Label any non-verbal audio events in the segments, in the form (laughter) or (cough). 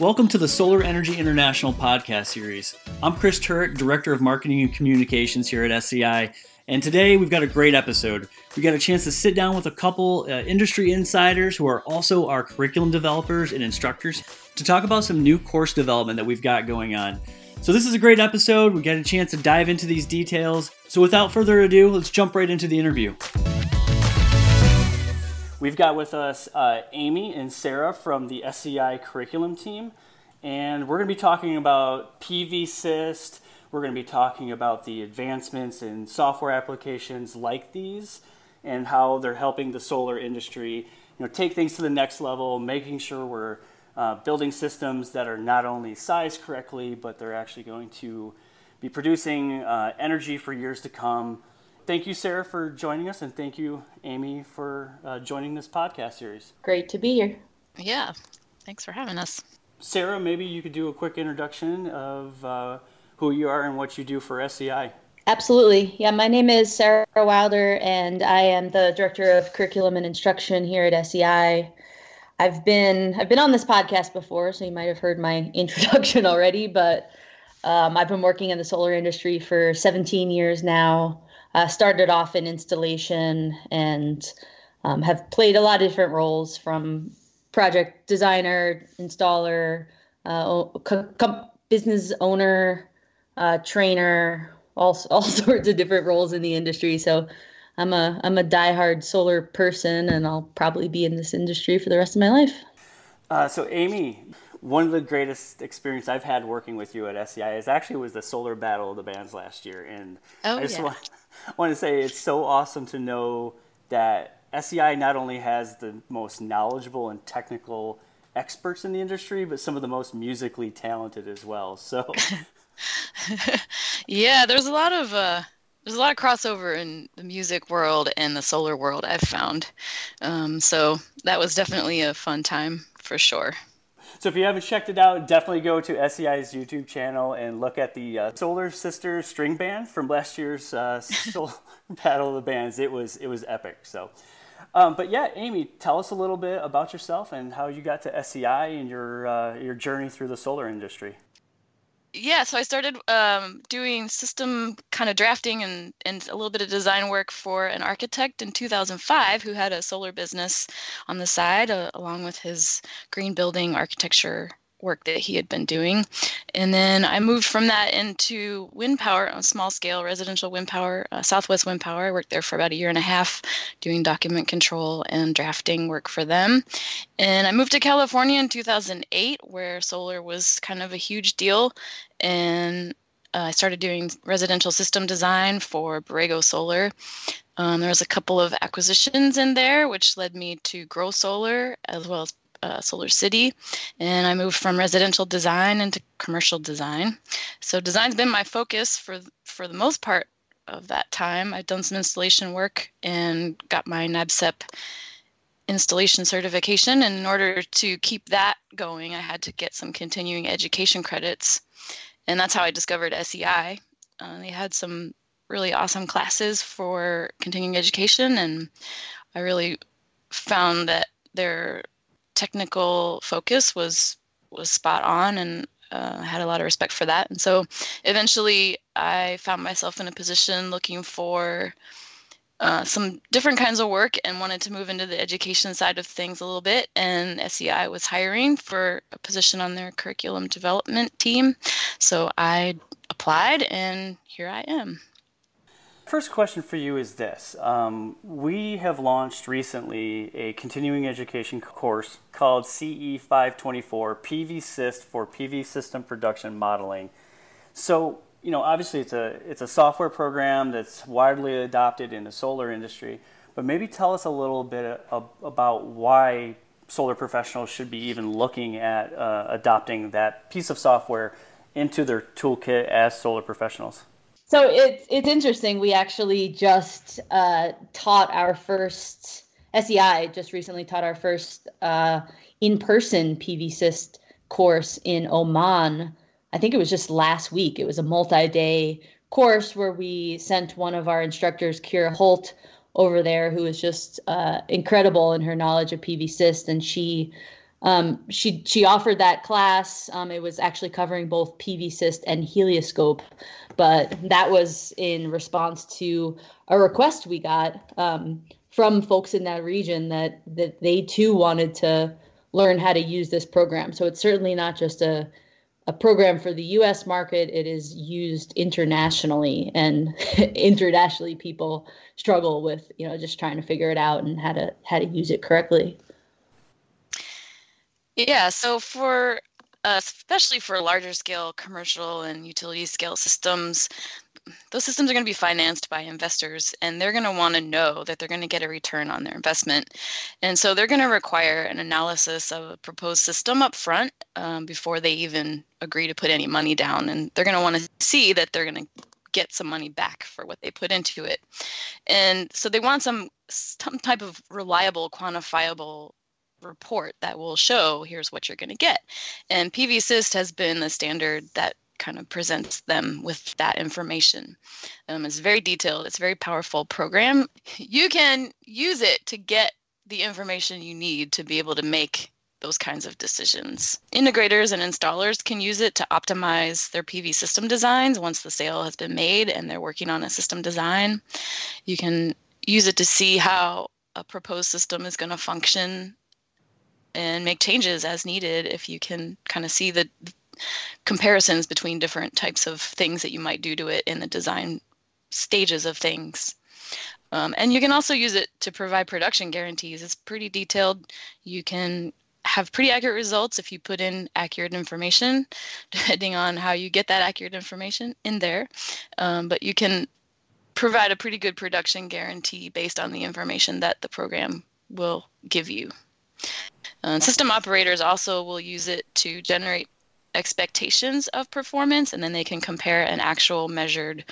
Welcome to the Solar Energy International podcast series. I'm Chris Turek, Director of Marketing and Communications here at SEI, and today we've got a great episode. We got a chance to sit down with a couple uh, industry insiders who are also our curriculum developers and instructors to talk about some new course development that we've got going on. So, this is a great episode. We got a chance to dive into these details. So, without further ado, let's jump right into the interview. We've got with us uh, Amy and Sarah from the SEI curriculum team, and we're going to be talking about PVsyst. We're going to be talking about the advancements in software applications like these and how they're helping the solar industry you know, take things to the next level, making sure we're uh, building systems that are not only sized correctly, but they're actually going to be producing uh, energy for years to come thank you, Sarah, for joining us, and thank you, Amy, for uh, joining this podcast series. Great to be here. Yeah, thanks for having us. Sarah, maybe you could do a quick introduction of uh, who you are and what you do for SEI. Absolutely. Yeah, my name is Sarah Wilder, and I am the director of curriculum and instruction here at SEI. I've been I've been on this podcast before, so you might have heard my (laughs) introduction already. But um, I've been working in the solar industry for 17 years now uh, started off in installation and um, have played a lot of different roles from project designer, installer, uh, co- business owner, uh, trainer, all (laughs) all sorts of different roles in the industry. So I'm a I'm a diehard solar person, and I'll probably be in this industry for the rest of my life. Uh, so Amy, one of the greatest experience I've had working with you at SEI is actually was the solar battle of the bands last year, and oh, I just yeah. want, want to say it's so awesome to know that SEI not only has the most knowledgeable and technical experts in the industry, but some of the most musically talented as well. So, (laughs) yeah, there's a lot of uh, there's a lot of crossover in the music world and the solar world. I've found, um, so that was definitely a fun time for sure. So if you haven't checked it out, definitely go to SEI's YouTube channel and look at the uh, Solar Sisters string band from last year's uh, (laughs) Solar Battle of the Bands. It was it was epic. So, um, but yeah, Amy, tell us a little bit about yourself and how you got to SEI and your uh, your journey through the solar industry yeah, so I started um, doing system kind of drafting and, and a little bit of design work for an architect in 2005 who had a solar business on the side, uh, along with his green building architecture work that he had been doing. And then I moved from that into wind power on small scale, residential wind power, uh, Southwest Wind Power. I worked there for about a year and a half doing document control and drafting work for them. And I moved to California in 2008, where solar was kind of a huge deal. And uh, I started doing residential system design for Borrego Solar. Um, there was a couple of acquisitions in there, which led me to Grow Solar as well as uh, Solar City, and I moved from residential design into commercial design. So design's been my focus for for the most part of that time. I've done some installation work and got my NABCEP installation certification. And in order to keep that going, I had to get some continuing education credits, and that's how I discovered SEI. Uh, they had some really awesome classes for continuing education, and I really found that their technical focus was was spot on and uh, had a lot of respect for that. And so eventually I found myself in a position looking for uh, some different kinds of work and wanted to move into the education side of things a little bit. And SEI was hiring for a position on their curriculum development team. So I applied and here I am. First question for you is this. Um, we have launched recently a continuing education course called CE 524 PVsyst for PV system production modeling. So, you know, obviously it's a, it's a software program that's widely adopted in the solar industry, but maybe tell us a little bit about why solar professionals should be even looking at uh, adopting that piece of software into their toolkit as solar professionals. So it's it's interesting. We actually just uh, taught our first SEI just recently taught our first uh, in-person PVsyst course in Oman. I think it was just last week. It was a multi-day course where we sent one of our instructors, Kira Holt, over there, who was just uh, incredible in her knowledge of PVsyst, and she um, she she offered that class. Um, it was actually covering both PVsyst and helioscope, but that was in response to a request we got um, from folks in that region that that they too wanted to learn how to use this program. So it's certainly not just a a program for the US market. It is used internationally and (laughs) internationally people struggle with, you know, just trying to figure it out and how to how to use it correctly. Yeah, so for uh, especially for larger scale commercial and utility scale systems, those systems are going to be financed by investors and they're going to want to know that they're going to get a return on their investment. And so they're going to require an analysis of a proposed system up front um, before they even agree to put any money down. And they're going to want to see that they're going to get some money back for what they put into it. And so they want some some type of reliable, quantifiable report that will show here's what you're going to get. And PVsyst has been the standard that kind of presents them with that information. Um, it's very detailed, it's a very powerful program. You can use it to get the information you need to be able to make those kinds of decisions. Integrators and installers can use it to optimize their PV system designs once the sale has been made and they're working on a system design. You can use it to see how a proposed system is going to function and make changes as needed if you can kind of see the comparisons between different types of things that you might do to it in the design stages of things. Um, and you can also use it to provide production guarantees. It's pretty detailed. You can have pretty accurate results if you put in accurate information, (laughs) depending on how you get that accurate information in there. Um, but you can provide a pretty good production guarantee based on the information that the program will give you. Uh, system operators also will use it to generate expectations of performance, and then they can compare an actual measured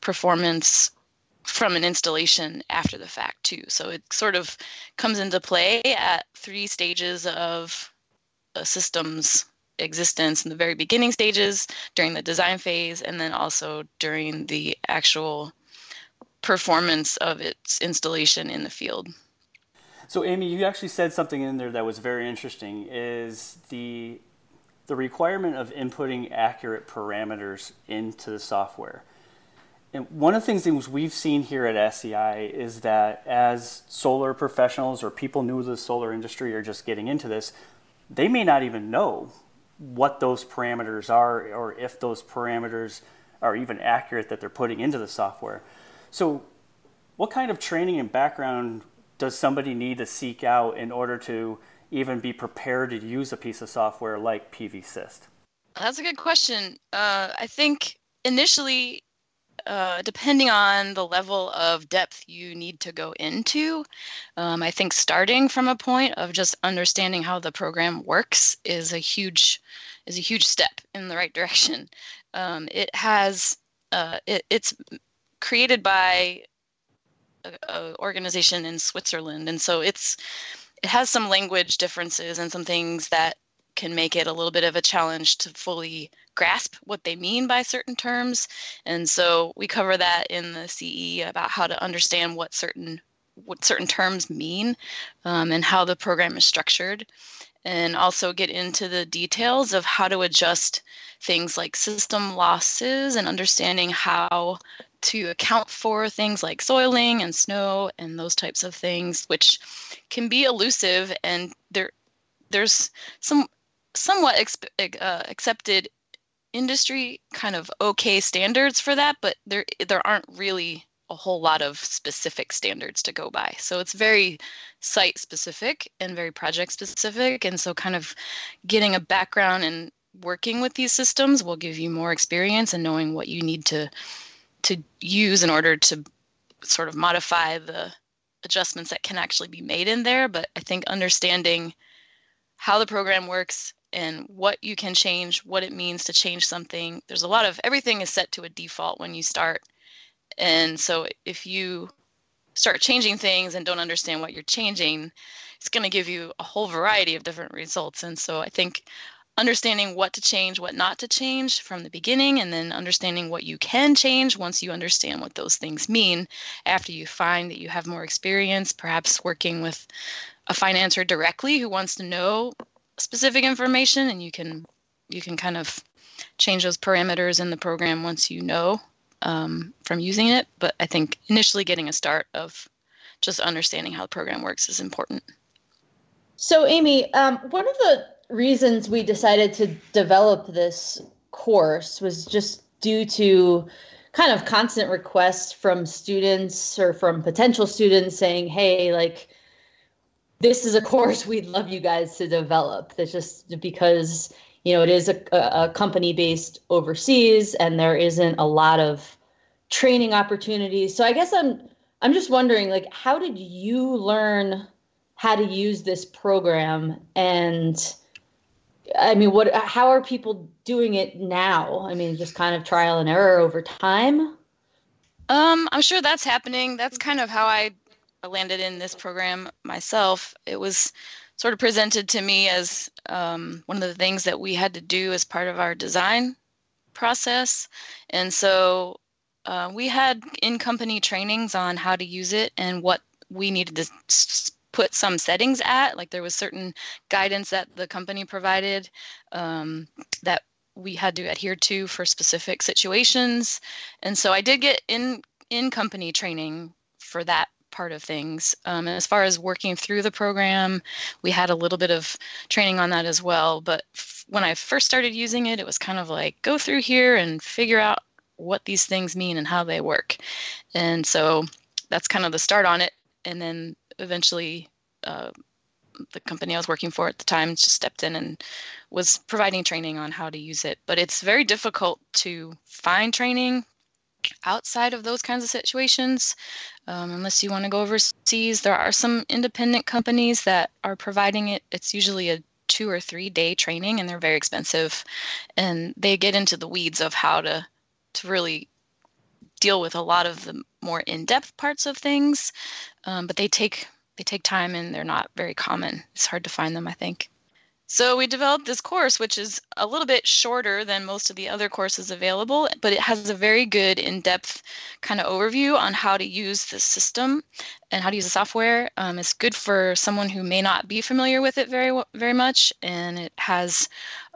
performance from an installation after the fact too. So it sort of comes into play at three stages of a system's existence in the very beginning stages, during the design phase, and then also during the actual performance of its installation in the field. So Amy, you actually said something in there that was very interesting is the the requirement of inputting accurate parameters into the software. And one of the things we've seen here at SEI is that as solar professionals or people new to the solar industry are just getting into this, they may not even know what those parameters are or if those parameters are even accurate that they're putting into the software. So, what kind of training and background does somebody need to seek out in order to even be prepared to use a piece of software like PVsyst? That's a good question. Uh, I think initially, uh, depending on the level of depth you need to go into, um, I think starting from a point of just understanding how the program works is a huge is a huge step in the right direction. (laughs) Um, it has uh, it, it's created by an organization in Switzerland, and so it's it has some language differences and some things that can make it a little bit of a challenge to fully grasp what they mean by certain terms. And so we cover that in the CE about how to understand what certain what certain terms mean um, and how the program is structured and also get into the details of how to adjust things like system losses and understanding how to account for things like soiling and snow and those types of things, which can be elusive and there there's some somewhat exp- uh, accepted industry kind of okay standards for that, but there there aren't really a whole lot of specific standards to go by. So it's very site specific and very project specific. And so, kind of getting a background and working with these systems will give you more experience and knowing what you need to to use in order to sort of modify the adjustments that can actually be made in there. But I think understanding how the program works and what you can change, what it means to change something. There's a lot of everything is set to a default when you start and so if you start changing things and don't understand what you're changing, it's going to give you a whole variety of different results. And so I think understanding what to change, what not to change from the beginning, and then understanding what you can change once you understand what those things mean after you find that you have more experience, perhaps working with a financer directly who wants to know specific information and you can you can kind of change those parameters in the program once you know um, from using it. But I think initially getting a start of just understanding how the program works is important. So, Amy, um, one of the reasons we decided to develop this course was just due to kind of constant requests from students or from potential students saying, hey, like, this is a (laughs) course we'd love you guys to develop. That's just because you know it is a, a company based overseas and there isn't a lot of training opportunities. So I guess I'm I'm just wondering, like, how did you learn how to use this program and I mean, what? How are people doing it now? I mean, just kind of trial and error over time. Um, I'm sure that's happening. That's kind of how I landed in this program myself. It was sort of presented to me as um, one of the things that we had to do as part of our design process, and so uh, we had in-company trainings on how to use it and what we needed to put some settings at. Like there was certain guidance that the company provided um, that we had to adhere to for specific situations. And so I did get in in company training for that part of things. Um, and as far as working through the program, we had a little bit of training on that as well. But f- when I first started using it, it was kind of like go through here and figure out what these things mean and how they work. And so that's kind of the start on it. And then eventually uh, the company I was working for at the time just stepped in and was providing training on how to use it. But it's very difficult to find training outside of those kinds of situations um, unless you want to go overseas. There are some independent companies that are providing it. It's usually a two or three day training and they're very expensive and they get into the weeds of how to to really deal with a lot of the more in-depth parts of things um, but they take they take time and they're not very common. It's hard to find them, I think. So we developed this course, which is a little bit shorter than most of the other courses available, but it has a very good in-depth kind of overview on how to use the system and how to use the software. Um, it's good for someone who may not be familiar with it very very much, and it has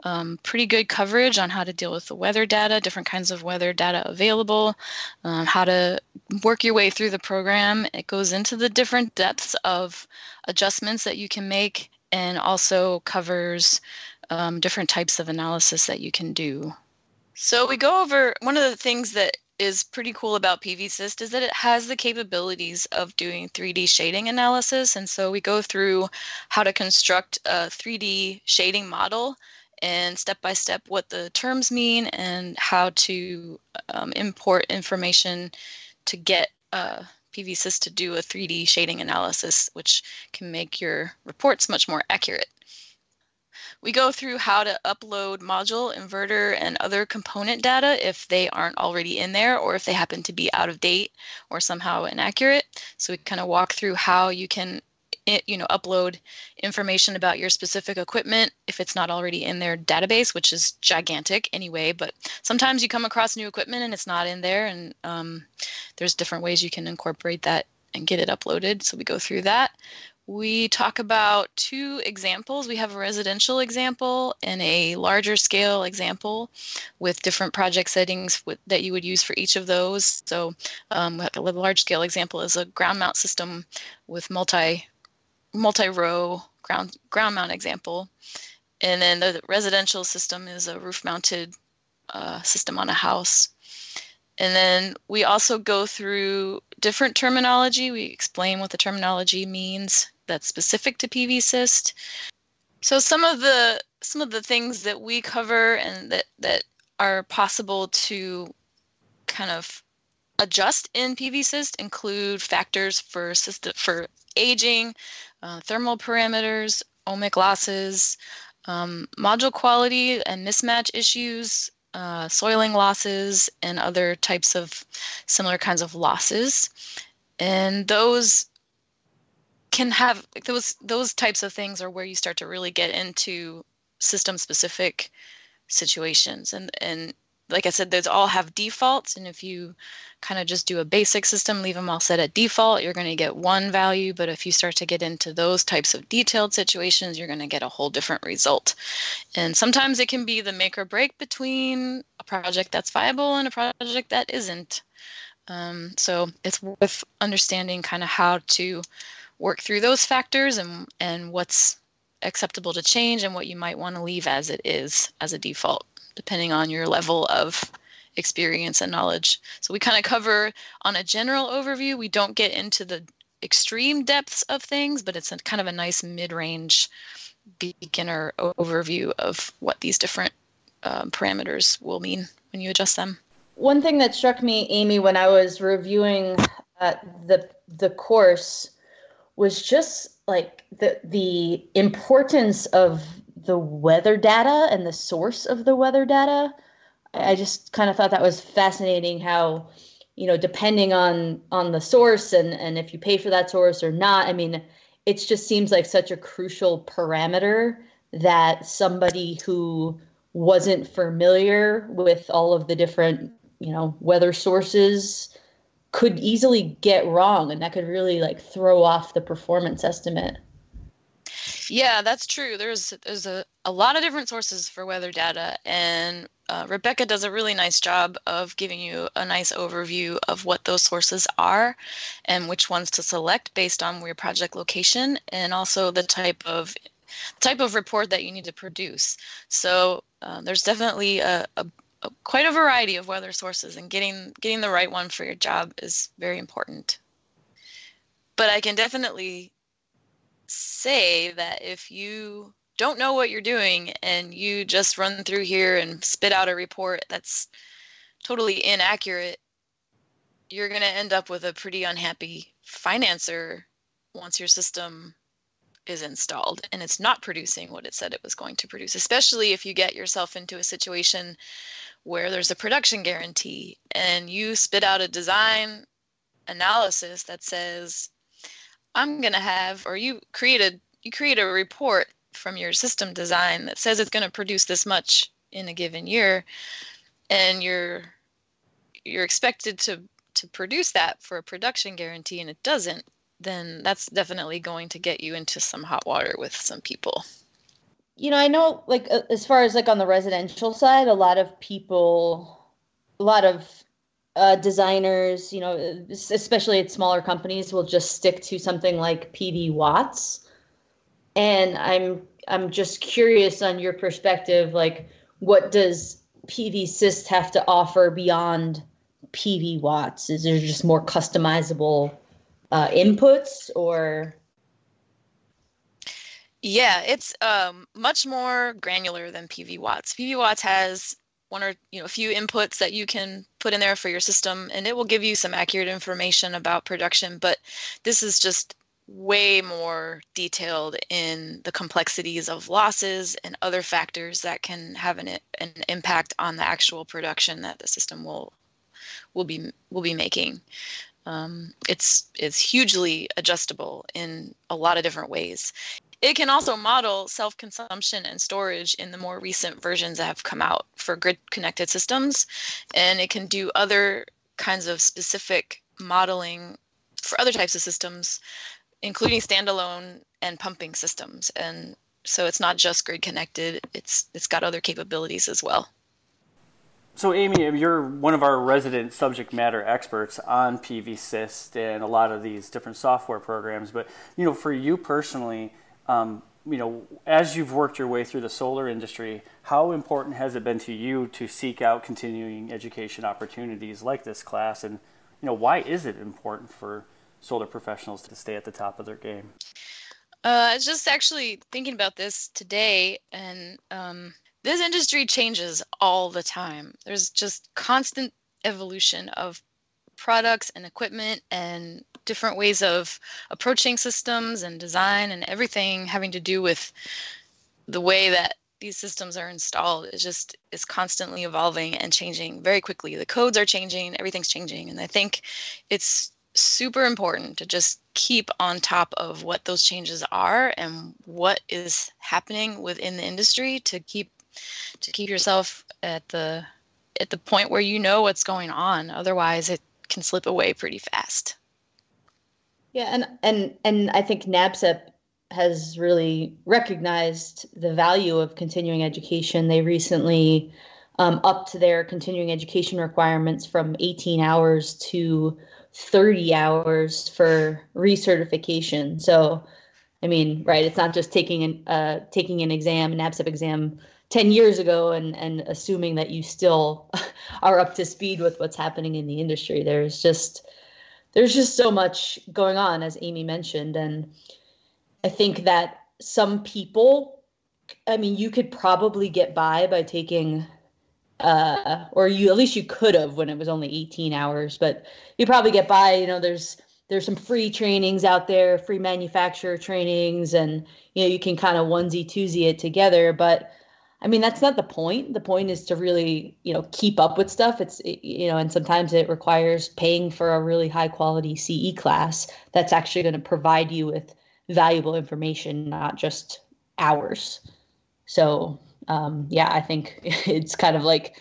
um, pretty good coverage on how to deal with the weather data, different kinds of weather data available, um, how to work your way through the program. It goes into the different depths of adjustments that you can make and also covers um, different types of analysis that you can do. So we go over one of the things that is pretty cool about PVSYST is that it has the capabilities of doing 3D shading analysis. And so we go through how to construct a 3D shading model and step by step what the terms mean and how to um, import information to get uh, PVSYST to do a 3D shading analysis, which can make your reports much more accurate. We go through how to upload module, inverter, and other component data if they aren't already in there or if they happen to be out of date or somehow inaccurate. So we kind of walk through how you can it, you know upload information about your specific equipment if it's not already in their database which is gigantic anyway but sometimes you come across new equipment and it's not in there and um, there's different ways you can incorporate that and get it uploaded so we go through that we talk about two examples. We have a residential example and a larger scale example with different project settings with, that you would use for each of those. So um, a large scale example is a ground mount system with multi multi-row ground ground mount example. And then the residential system is a roof mounted uh, system on a house. And then we also go through different terminology. We explain what the terminology means that's specific to PVSYST. So some of the some of the things that we cover and that that are possible to kind of adjust in PVSYST include factors for system for aging, uh, thermal parameters, ohmic losses, um, module quality and mismatch issues, uh, soiling losses, and other types of similar kinds of losses. And those can have those those types of things are where you start to really get into system specific situations and and like I said, those all have defaults. And if you kind of just do a basic system, leave them all set at default, you're going to get one value. But if you start to get into those types of detailed situations, you're going to get a whole different result. And sometimes it can be the make or break between a project that's viable and a project that isn't. Um, so it's worth understanding kind of how to work through those factors and, and what's acceptable to change and what you might want to leave as it is as a default depending on your level of experience and knowledge. So we kind of cover on a general overview. We don't get into the extreme depths of things, but it's a kind of a nice mid-range beginner overview of what these different um, parameters will mean when you adjust them. One thing that struck me, Amy, when I was reviewing uh, the the course was just like the the importance of the weather data and the source of the weather data. I just kind of thought that was fascinating how, you know, depending on on the source and and if you pay for that source or not, I mean, it just seems like such a crucial parameter that somebody who wasn't familiar with all of the different, you know, weather sources could easily get wrong and that could really like throw off the performance estimate. Yeah, that's true. There's there's a, a lot of different sources for weather data, and uh, Rebecca does a really nice job of giving you a nice overview of what those sources are and which ones to select based on your project location and also the type of type of report that you need to produce. So uh, there's definitely a, a, a quite a variety of weather sources, and getting getting the right one for your job is very important. But I can definitely say that if you don't know what you're doing and you just run through here and spit out a report that's totally inaccurate, you're going to end up with a pretty unhappy financer once your system is installed and it's not producing what it said it was going to produce, especially if you get yourself into a situation where there's a production guarantee and you spit out a design analysis that says I'm going to have, or you create a you create a report from your system design that says it's going to produce this much in a given year, and you're you're expected to to produce that for a production guarantee, and it doesn't, then that's definitely going to get you into some hot water with some people. You know, I know, like as far as like on the residential side, a lot of people, a lot of uh, designers, you know, especially at smaller companies, will just stick to something like PV watts. And I'm I'm just curious on your perspective, like what does PVsyst have to offer beyond PV watts? Is there just more customizable uh, inputs or? Yeah, it's um, much more granular than PV watts. PV watts has one or you know a few inputs that you can put in there for your system and it will give you some accurate information about production but this is just way more detailed in the complexities of losses and other factors that can have an, an impact on the actual production that the system will will be will be making. Um, it's it's hugely adjustable in a lot of different ways it can also model self consumption and storage in the more recent versions that have come out for grid connected systems. And it can do other kinds of specific modeling for other types of systems, including standalone and pumping systems. And so it's not just grid connected, it's, it's got other capabilities as well. So, Amy, you're one of our resident subject matter experts on PVsyst and a lot of these different software programs. But, you know, for you personally, um, you know, as you've worked your way through the solar industry, how important has it been to you to seek out continuing education opportunities like this class, and you know, why is it important for solar professionals to stay at the top of their game? Uh, I was just actually thinking about this today, and um, this industry changes all the time. There's just constant evolution of products and equipment and different ways of approaching systems and design and everything having to do with the way that these systems are installed is just is constantly evolving and changing very quickly the codes are changing everything's changing and i think it's super important to just keep on top of what those changes are and what is happening within the industry to keep to keep yourself at the at the point where you know what's going on. Otherwise, it can slip away pretty fast. Yeah, and and and I think NABCEP has really recognized the value of continuing education. They recently um, upped their continuing education requirements from 18 hours to 30 hours for recertification. So, I mean, right, it's not just taking an uh, taking an exam, an exam 10 years ago and and assuming that you still (laughs) are up to speed with what's happening in the industry. There's just there's just so much going on as Amy mentioned and I think that some people I mean, you could probably get by by taking uh, or you at least you could have when it was only 18 hours but you probably get by you know there's there's some free trainings out there free manufacturer trainings and you know you can kind of onesie twosie it together but i mean that's not the point. The point is to really you know keep up with stuff. It's you know and sometimes it requires paying for a really high quality ce class that's actually going to provide you with valuable information not just hours. So um, yeah, I think (laughs) it's kind of like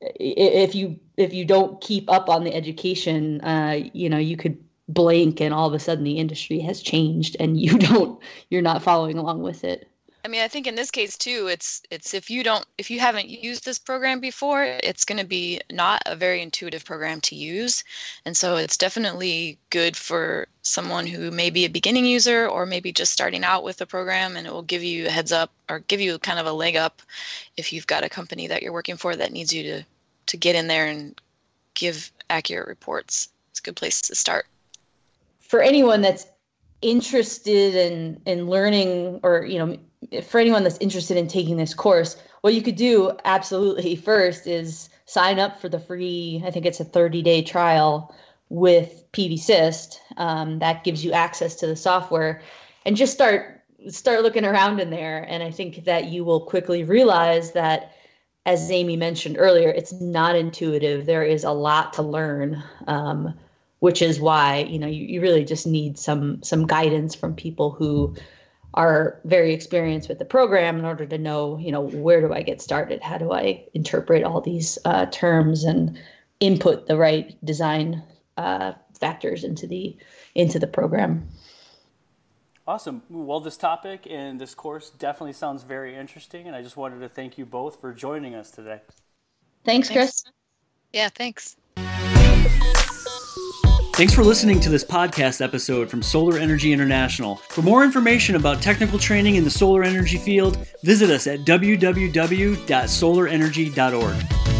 if you if you don't keep up on the education, uh, you know, you could blink and all of a sudden the industry has changed and (laughs) you don't you're not following along with it. I mean, I think in this case too, it's it's if you don't if you haven't used this program before, it's going to be not a very intuitive program to use, and so it's definitely good for someone who may be a beginning user or maybe just starting out with the program, and it will give you a heads up or give you kind of a leg up if you've got a company that you're working for that needs you to to get in there and give accurate reports. It's a good place to start. For anyone that's interested in in learning or you know for anyone that's interested in taking this course, what you could do absolutely first is sign up for the free, I think it's a 30 day trial with PVSYST. Um, that gives you access to the software and just start start looking around in there. And I think that you will quickly realize that, as Amy mentioned earlier, it's not intuitive. There is a lot to learn. Um, which is why you know you, you really just need some some guidance from people who are very experienced with the program in order to know, you know, where do I get started? How do I interpret all these uh, terms and input the right design uh, factors into the into the program? Awesome. Well, this topic and this course definitely sounds very interesting, and I just wanted to thank you both for joining us today. Thanks, Chris. Thanks. Yeah, thanks. Thanks for listening to this podcast episode from Solar Energy International. For more information about technical training in the solar energy field, visit us at www.solarenergy.org.